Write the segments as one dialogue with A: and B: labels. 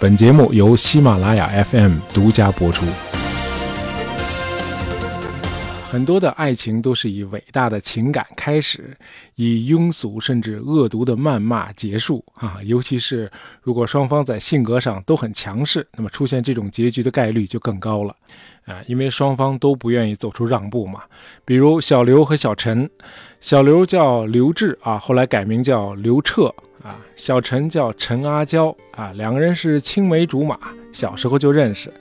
A: 本节目由喜马拉雅 FM 独家播出。很多的爱情都是以伟大的情感开始，以庸俗甚至恶毒的谩骂结束啊！尤其是如果双方在性格上都很强势，那么出现这种结局的概率就更高了啊！因为双方都不愿意走出让步嘛。比如小刘和小陈，小刘叫刘志啊，后来改名叫刘彻啊；小陈叫陈阿娇啊，两个人是青梅竹马，小时候就认识。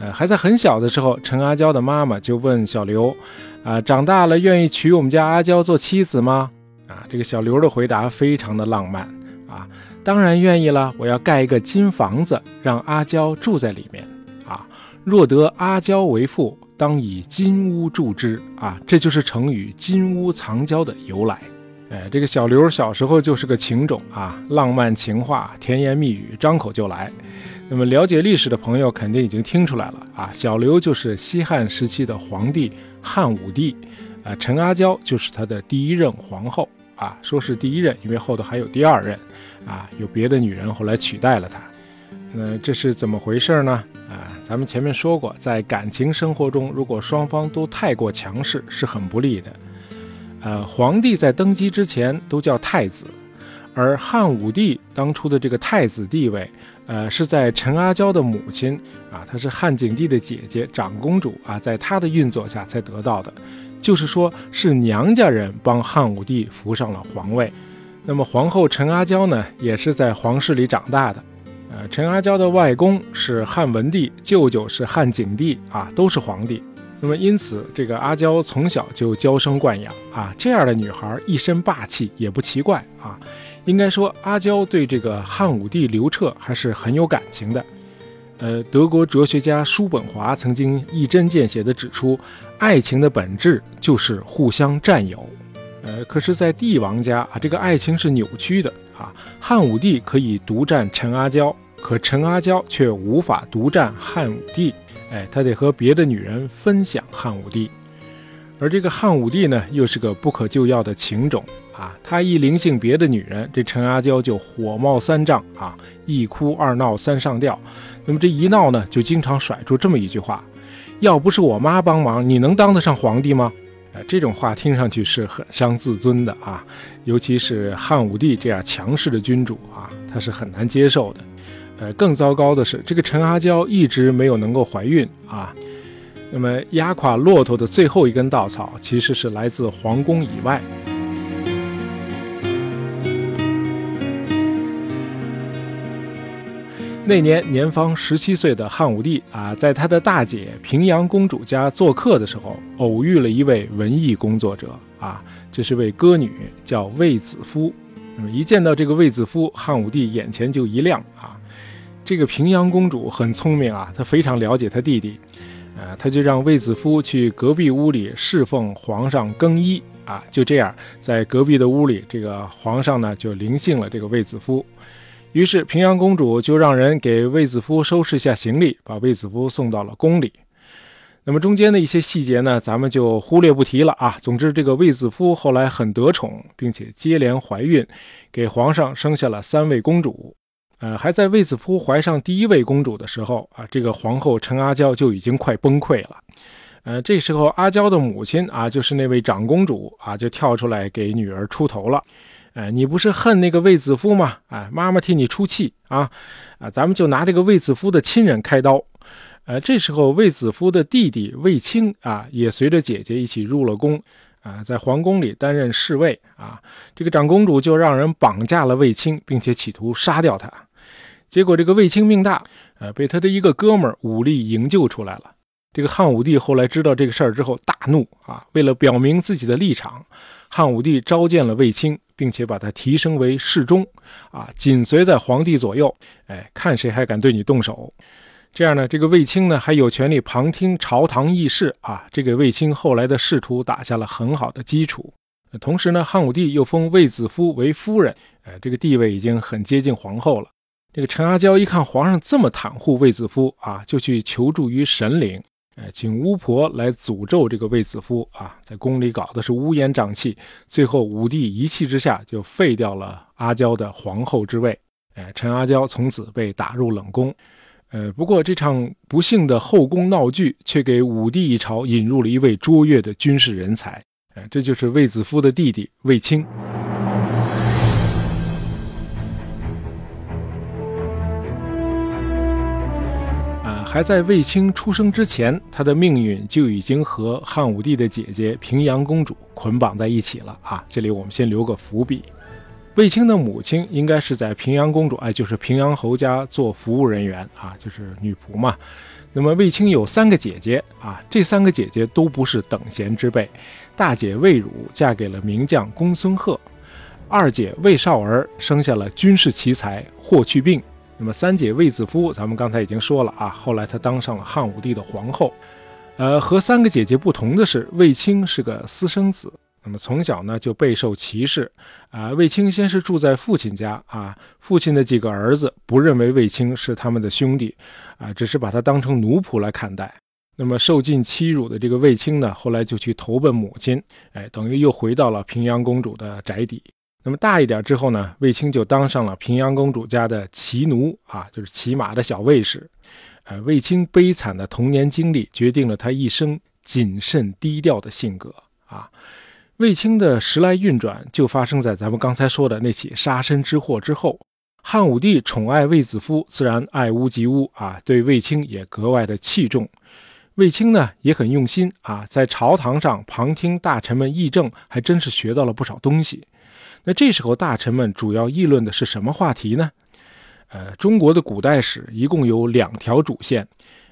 A: 呃，还在很小的时候，陈阿娇的妈妈就问小刘：“啊，长大了愿意娶我们家阿娇做妻子吗？”啊，这个小刘的回答非常的浪漫啊，当然愿意了，我要盖一个金房子，让阿娇住在里面。啊，若得阿娇为妇，当以金屋住之。啊，这就是成语“金屋藏娇”的由来。哎，这个小刘小时候就是个情种啊，浪漫情话、甜言蜜语，张口就来。那么了解历史的朋友肯定已经听出来了啊，小刘就是西汉时期的皇帝汉武帝，啊，陈阿娇就是他的第一任皇后啊。说是第一任，因为后头还有第二任，啊，有别的女人后来取代了他。那这是怎么回事呢？啊，咱们前面说过，在感情生活中，如果双方都太过强势，是很不利的。呃，皇帝在登基之前都叫太子，而汉武帝当初的这个太子地位，呃，是在陈阿娇的母亲啊，她是汉景帝的姐姐长公主啊，在她的运作下才得到的，就是说是娘家人帮汉武帝扶上了皇位。那么皇后陈阿娇呢，也是在皇室里长大的，呃，陈阿娇的外公是汉文帝，舅舅是汉景帝啊，都是皇帝。那么，因此，这个阿娇从小就娇生惯养啊，这样的女孩一身霸气也不奇怪啊。应该说，阿娇对这个汉武帝刘彻还是很有感情的。呃，德国哲学家叔本华曾经一针见血地指出，爱情的本质就是互相占有。呃，可是，在帝王家啊，这个爱情是扭曲的啊。汉武帝可以独占陈阿娇，可陈阿娇却无法独占汉武帝。哎，他得和别的女人分享汉武帝，而这个汉武帝呢，又是个不可救药的情种啊！他一灵性别的女人，这陈阿娇就火冒三丈啊，一哭二闹三上吊。那么这一闹呢，就经常甩出这么一句话：“要不是我妈帮忙，你能当得上皇帝吗？”哎，这种话听上去是很伤自尊的啊，尤其是汉武帝这样强势的君主啊，他是很难接受的。呃，更糟糕的是，这个陈阿娇一直没有能够怀孕啊。那么压垮骆驼的最后一根稻草，其实是来自皇宫以外。那年年方十七岁的汉武帝啊，在他的大姐平阳公主家做客的时候，偶遇了一位文艺工作者啊，这是位歌女，叫卫子夫。那么一见到这个卫子夫，汉武帝眼前就一亮。这个平阳公主很聪明啊，她非常了解她弟弟，呃，她就让卫子夫去隔壁屋里侍奉皇上更衣啊。就这样，在隔壁的屋里，这个皇上呢就临幸了这个卫子夫。于是平阳公主就让人给卫子夫收拾一下行李，把卫子夫送到了宫里。那么中间的一些细节呢，咱们就忽略不提了啊。总之，这个卫子夫后来很得宠，并且接连怀孕，给皇上生下了三位公主。呃，还在卫子夫怀上第一位公主的时候啊，这个皇后陈阿娇就已经快崩溃了。呃，这时候阿娇的母亲啊，就是那位长公主啊，就跳出来给女儿出头了。呃，你不是恨那个卫子夫吗？啊，妈妈替你出气啊！啊，咱们就拿这个卫子夫的亲人开刀。呃，这时候卫子夫的弟弟卫青啊，也随着姐姐一起入了宫啊，在皇宫里担任侍卫啊。这个长公主就让人绑架了卫青，并且企图杀掉他。结果这个卫青命大，呃，被他的一个哥们儿武力营救出来了。这个汉武帝后来知道这个事儿之后大怒啊，为了表明自己的立场，汉武帝召见了卫青，并且把他提升为侍中，啊，紧随在皇帝左右，哎，看谁还敢对你动手。这样呢，这个卫青呢还有权利旁听朝堂议事啊，这给卫青后来的仕途打下了很好的基础。同时呢，汉武帝又封卫子夫为夫人，呃，这个地位已经很接近皇后了。这个陈阿娇一看皇上这么袒护卫子夫啊，就去求助于神灵，哎，请巫婆来诅咒这个卫子夫啊，在宫里搞的是乌烟瘴气。最后武帝一气之下就废掉了阿娇的皇后之位，哎，陈阿娇从此被打入冷宫。呃，不过这场不幸的后宫闹剧却给武帝一朝引入了一位卓越的军事人才，哎，这就是卫子夫的弟弟卫青。还在卫青出生之前，他的命运就已经和汉武帝的姐姐平阳公主捆绑在一起了啊！这里我们先留个伏笔。卫青的母亲应该是在平阳公主，哎，就是平阳侯家做服务人员啊，就是女仆嘛。那么卫青有三个姐姐啊，这三个姐姐都不是等闲之辈。大姐卫汝嫁给了名将公孙贺，二姐卫少儿生下了军事奇才霍去病。那么三姐卫子夫，咱们刚才已经说了啊，后来她当上了汉武帝的皇后。呃，和三个姐姐不同的是，卫青是个私生子。那么从小呢就备受歧视，啊，卫青先是住在父亲家啊，父亲的几个儿子不认为卫青是他们的兄弟，啊，只是把他当成奴仆来看待。那么受尽欺辱的这个卫青呢，后来就去投奔母亲，哎，等于又回到了平阳公主的宅邸。那么大一点之后呢，卫青就当上了平阳公主家的骑奴啊，就是骑马的小卫士。呃，卫青悲惨的童年经历决定了他一生谨慎低调的性格啊。卫青的时来运转就发生在咱们刚才说的那起杀身之祸之后。汉武帝宠爱卫子夫，自然爱屋及乌啊，对卫青也格外的器重。卫青呢也很用心啊，在朝堂上旁听大臣们议政，还真是学到了不少东西。那这时候大臣们主要议论的是什么话题呢？呃，中国的古代史一共有两条主线，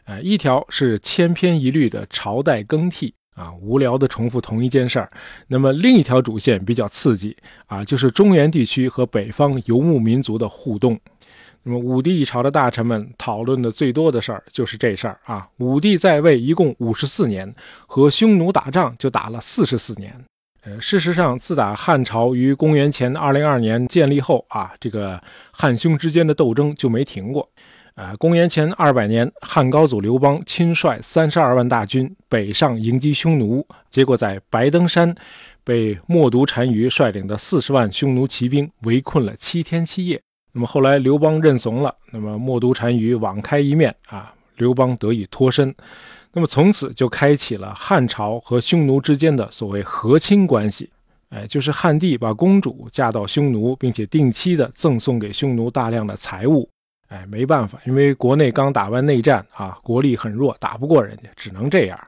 A: 呃，一条是千篇一律的朝代更替。啊，无聊的重复同一件事儿。那么另一条主线比较刺激啊，就是中原地区和北方游牧民族的互动。那么武帝一朝的大臣们讨论的最多的事儿就是这事儿啊。武帝在位一共五十四年，和匈奴打仗就打了四十四年。呃，事实上，自打汉朝于公元前二零二年建立后啊，这个汉匈之间的斗争就没停过。啊，公元前二百年，汉高祖刘邦亲率三十二万大军北上迎击匈奴，结果在白登山被冒毒单于率领的四十万匈奴骑兵围困了七天七夜。那么后来刘邦认怂了，那么冒毒单于网开一面啊，刘邦得以脱身。那么从此就开启了汉朝和匈奴之间的所谓和亲关系。哎，就是汉帝把公主嫁到匈奴，并且定期的赠送给匈奴大量的财物。哎，没办法，因为国内刚打完内战啊，国力很弱，打不过人家，只能这样。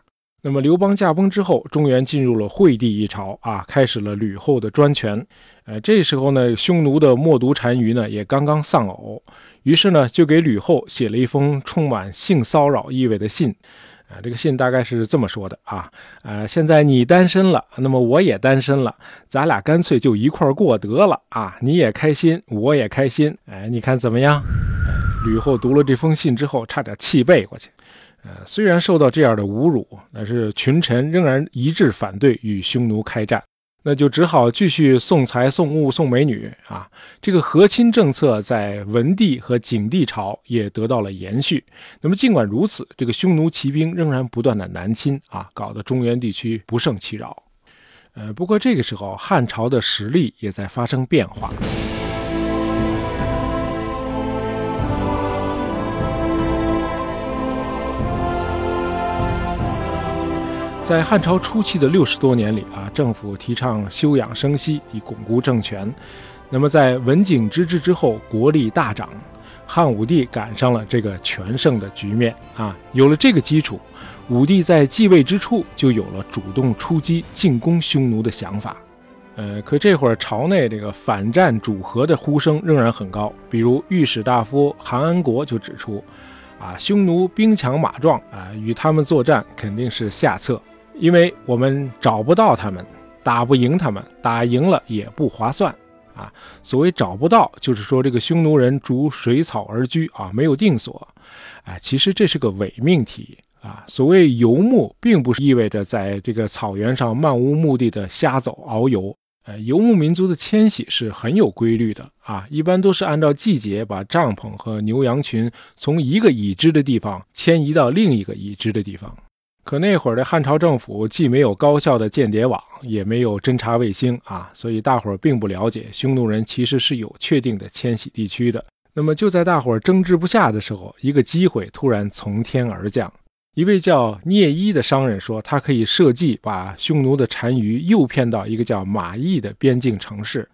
A: 那么刘邦驾崩之后，中原进入了惠帝一朝啊，开始了吕后的专权。呃，这时候呢，匈奴的冒毒单于呢也刚刚丧偶，于是呢就给吕后写了一封充满性骚扰意味的信。啊，这个信大概是这么说的啊，呃，现在你单身了，那么我也单身了，咱俩干脆就一块过得了啊，你也开心，我也开心，哎，你看怎么样？吕后读了这封信之后，差点气背过去。呃，虽然受到这样的侮辱，但是群臣仍然一致反对与匈奴开战，那就只好继续送财、送物、送美女啊。这个和亲政策在文帝和景帝朝也得到了延续。那么尽管如此，这个匈奴骑兵仍然不断的南侵啊，搞得中原地区不胜其扰。呃，不过这个时候汉朝的实力也在发生变化。在汉朝初期的六十多年里啊，政府提倡休养生息以巩固政权。那么在文景之治之后，国力大涨，汉武帝赶上了这个全盛的局面啊。有了这个基础，武帝在继位之初就有了主动出击进攻匈奴的想法。呃，可这会儿朝内这个反战主和的呼声仍然很高。比如御史大夫韩安国就指出，啊，匈奴兵强马壮啊，与他们作战肯定是下策。因为我们找不到他们，打不赢他们，打赢了也不划算啊。所谓找不到，就是说这个匈奴人逐水草而居啊，没有定所。哎，其实这是个伪命题啊。所谓游牧，并不是意味着在这个草原上漫无目的的瞎走遨游。呃，游牧民族的迁徙是很有规律的啊，一般都是按照季节把帐篷和牛羊群从一个已知的地方迁移到另一个已知的地方。可那会儿的汉朝政府既没有高效的间谍网，也没有侦察卫星啊，所以大伙儿并不了解匈奴人其实是有确定的迁徙地区的。那么就在大伙儿争执不下的时候，一个机会突然从天而降。一位叫聂伊的商人说，他可以设计把匈奴的单于诱骗到一个叫马邑的边境城市，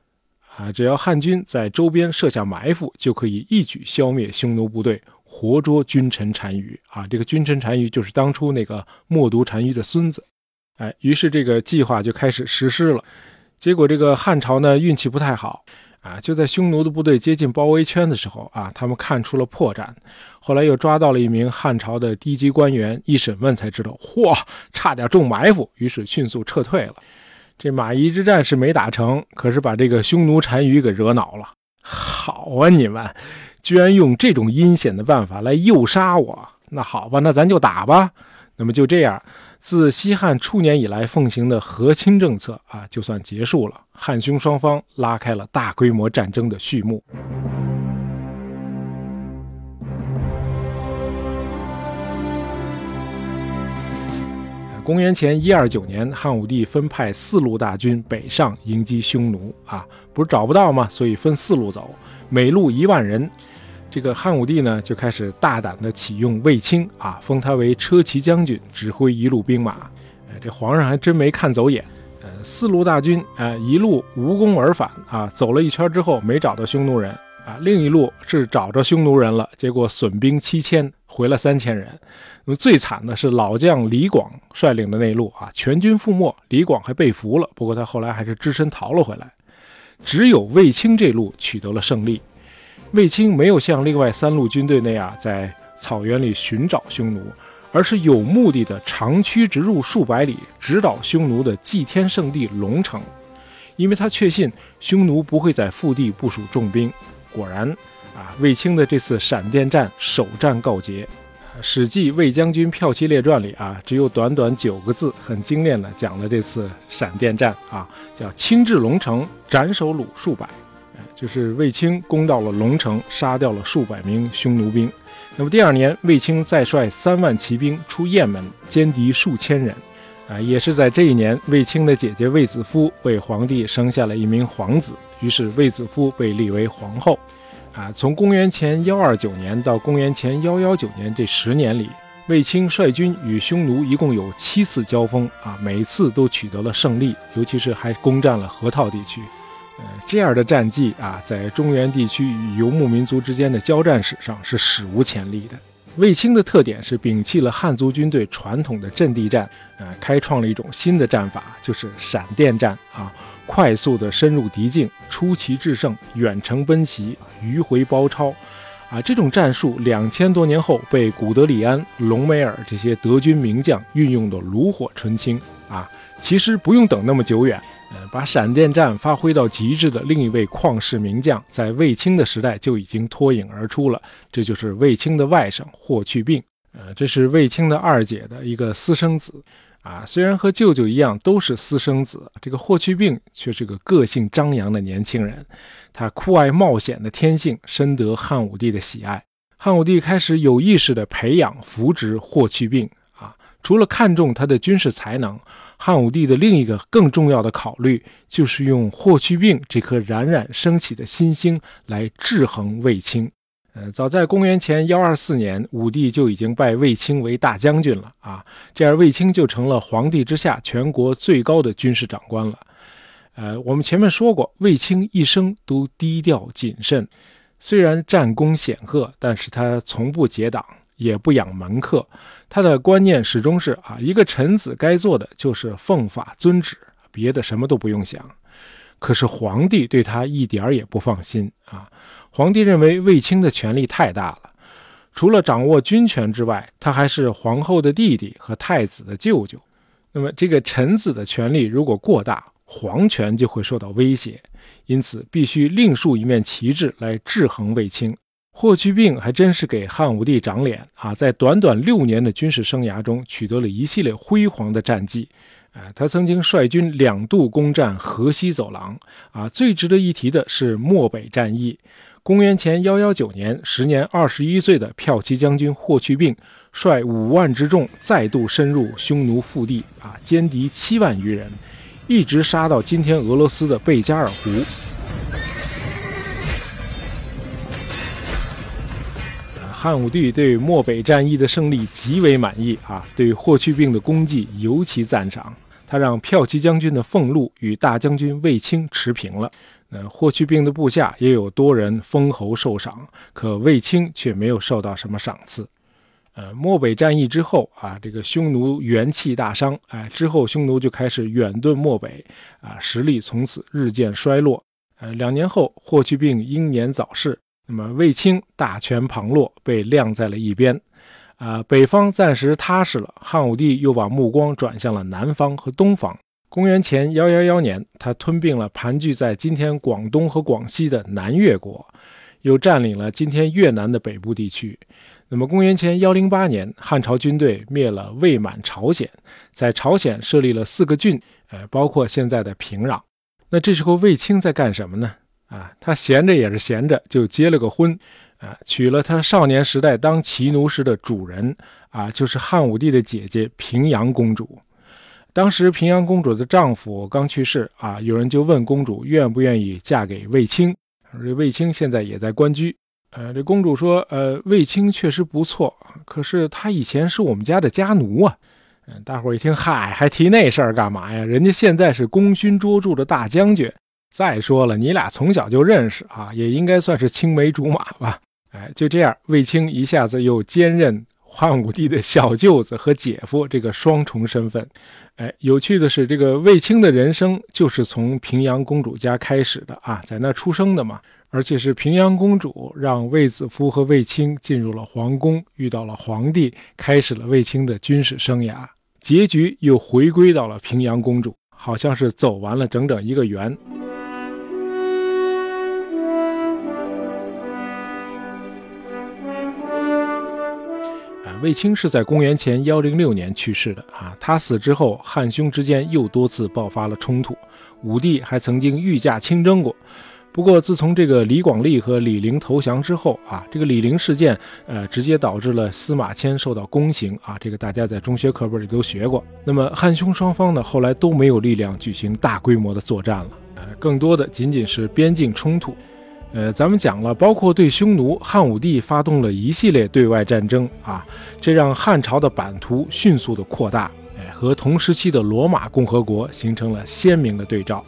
A: 啊，只要汉军在周边设下埋伏，就可以一举消灭匈奴部队，活捉君臣单于。啊，这个君臣单于就是当初那个默毒单于的孙子。哎，于是这个计划就开始实施了。结果这个汉朝呢，运气不太好。啊！就在匈奴的部队接近包围圈的时候啊，他们看出了破绽。后来又抓到了一名汉朝的低级官员，一审问才知道，嚯，差点中埋伏，于是迅速撤退了。这马邑之战是没打成，可是把这个匈奴单于给惹恼了。好啊，你们居然用这种阴险的办法来诱杀我！那好吧，那咱就打吧。那么就这样。自西汉初年以来奉行的和亲政策啊，就算结束了，汉匈双方拉开了大规模战争的序幕。公元前一二九年，汉武帝分派四路大军北上迎击匈奴啊，不是找不到吗？所以分四路走，每路一万人。这个汉武帝呢，就开始大胆地启用卫青啊，封他为车骑将军，指挥一路兵马。哎，这皇上还真没看走眼。呃，四路大军啊，一路无功而返啊，走了一圈之后没找到匈奴人啊，另一路是找着匈奴人了，结果损兵七千，回了三千人。那么最惨的是老将李广率领的那路啊，全军覆没，李广还被俘了，不过他后来还是只身逃了回来。只有卫青这路取得了胜利。卫青没有像另外三路军队那样在草原里寻找匈奴，而是有目的的长驱直入数百里，直捣匈奴的祭天圣地龙城。因为他确信匈奴不会在腹地部署重兵。果然，啊，卫青的这次闪电战首战告捷。《史记·卫将军骠骑列传》里啊，只有短短九个字，很精炼的讲了这次闪电战啊，叫“轻至龙城，斩首虏数百”。就是卫青攻到了龙城，杀掉了数百名匈奴兵。那么第二年，卫青再率三万骑兵出雁门，歼敌数千人。啊，也是在这一年，卫青的姐姐卫子夫为皇帝生下了一名皇子，于是卫子夫被立为皇后。啊，从公元前幺二九年到公元前幺幺九年这十年里，卫青率军与匈奴一共有七次交锋，啊，每次都取得了胜利，尤其是还攻占了河套地区。呃，这样的战绩啊，在中原地区与游牧民族之间的交战史上是史无前例的。卫青的特点是摒弃了汉族军队传统的阵地战，呃，开创了一种新的战法，就是闪电战啊，快速的深入敌境，出奇制胜，远程奔袭，迂回包抄，啊，这种战术两千多年后被古德里安、隆美尔这些德军名将运用的炉火纯青啊。其实不用等那么久远。把闪电战发挥到极致的另一位旷世名将，在卫青的时代就已经脱颖而出了。这就是卫青的外甥霍去病。呃，这是卫青的二姐的一个私生子。啊，虽然和舅舅一样都是私生子，这个霍去病却是个个性张扬的年轻人。他酷爱冒险的天性深得汉武帝的喜爱。汉武帝开始有意识地培养扶植霍去病。啊，除了看重他的军事才能。汉武帝的另一个更重要的考虑，就是用霍去病这颗冉冉升起的新星来制衡卫青。呃，早在公元前幺二四年，武帝就已经拜卫青为大将军了啊，这样卫青就成了皇帝之下全国最高的军事长官了。呃，我们前面说过，卫青一生都低调谨慎，虽然战功显赫，但是他从不结党。也不养门客，他的观念始终是啊，一个臣子该做的就是奉法遵旨，别的什么都不用想。可是皇帝对他一点儿也不放心啊！皇帝认为卫青的权力太大了，除了掌握军权之外，他还是皇后的弟弟和太子的舅舅。那么这个臣子的权力如果过大，皇权就会受到威胁，因此必须另树一面旗帜来制衡卫青。霍去病还真是给汉武帝长脸啊！在短短六年的军事生涯中，取得了一系列辉煌的战绩。啊，他曾经率军两度攻占河西走廊。啊，最值得一提的是漠北战役。公元前幺幺九年，时年二十一岁的骠骑将军霍去病，率五万之众再度深入匈奴腹地，啊，歼敌七万余人，一直杀到今天俄罗斯的贝加尔湖。汉武帝对漠北战役的胜利极为满意啊，对霍去病的功绩尤其赞赏。他让骠骑将军的俸禄与大将军卫青持平了。呃，霍去病的部下也有多人封侯受赏，可卫青却没有受到什么赏赐。呃，漠北战役之后啊，这个匈奴元气大伤，哎，之后匈奴就开始远遁漠北，啊，实力从此日渐衰落。呃，两年后，霍去病英年早逝，那么卫青大权旁落，被晾在了一边。啊，北方暂时踏实了，汉武帝又把目光转向了南方和东方。公元前幺幺幺年，他吞并了盘踞在今天广东和广西的南越国，又占领了今天越南的北部地区。那么，公元前幺零八年，汉朝军队灭了魏满朝鲜，在朝鲜设立了四个郡，呃，包括现在的平壤。那这时候，卫青在干什么呢？啊，他闲着也是闲着，就结了个婚，啊，娶了他少年时代当骑奴时的主人，啊，就是汉武帝的姐姐平阳公主。当时平阳公主的丈夫刚去世啊，有人就问公主愿不愿意嫁给卫青。这卫青现在也在官居。呃，这公主说：“呃，卫青确实不错，可是他以前是我们家的家奴啊。”嗯，大伙一听，嗨，还提那事儿干嘛呀？人家现在是功勋卓著的大将军。再说了，你俩从小就认识啊，也应该算是青梅竹马吧？哎，就这样，卫青一下子又兼任。汉武帝的小舅子和姐夫这个双重身份，哎，有趣的是，这个卫青的人生就是从平阳公主家开始的啊，在那出生的嘛，而且是平阳公主让卫子夫和卫青进入了皇宫，遇到了皇帝，开始了卫青的军事生涯，结局又回归到了平阳公主，好像是走完了整整一个圆。卫青是在公元前幺零六年去世的啊。他死之后，汉匈之间又多次爆发了冲突，武帝还曾经御驾亲征过。不过，自从这个李广利和李陵投降之后啊，这个李陵事件，呃，直接导致了司马迁受到宫刑啊。这个大家在中学课本里都学过。那么，汉匈双方呢，后来都没有力量举行大规模的作战了，呃，更多的仅仅是边境冲突。呃，咱们讲了，包括对匈奴，汉武帝发动了一系列对外战争啊，这让汉朝的版图迅速的扩大，哎，和同时期的罗马共和国形成了鲜明的对照。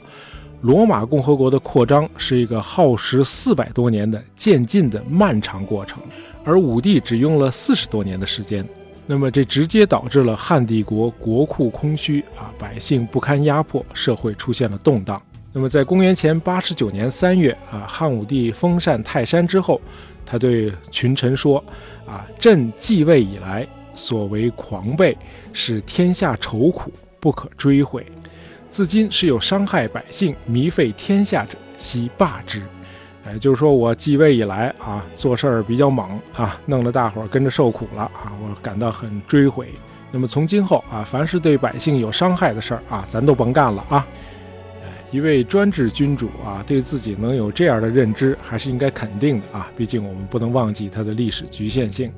A: 罗马共和国的扩张是一个耗时四百多年的渐进的漫长过程，而武帝只用了四十多年的时间，那么这直接导致了汉帝国国库空虚啊，百姓不堪压迫，社会出现了动荡。那么，在公元前八十九年三月啊，汉武帝封禅泰山之后，他对群臣说：“啊，朕继位以来所为狂悖，使天下愁苦，不可追悔。自今是有伤害百姓、糜费天下者，悉罢之。”哎，就是说我继位以来啊，做事儿比较猛啊，弄得大伙儿跟着受苦了啊，我感到很追悔。那么从今后啊，凡是对百姓有伤害的事儿啊，咱都甭干了啊。一位专制君主啊，对自己能有这样的认知，还是应该肯定的啊。毕竟我们不能忘记他的历史局限性。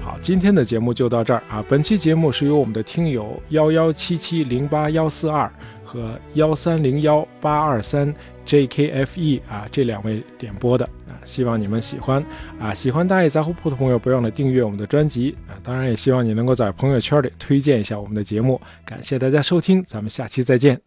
A: 好，今天的节目就到这儿啊。本期节目是由我们的听友幺幺七七零八幺四二和幺三零幺八二三 JKFE 啊这两位点播的啊。希望你们喜欢啊！喜欢大爷杂货铺的朋友，不要忘了订阅我们的专辑啊！当然，也希望你能够在朋友圈里推荐一下我们的节目。感谢大家收听，咱们下期再见。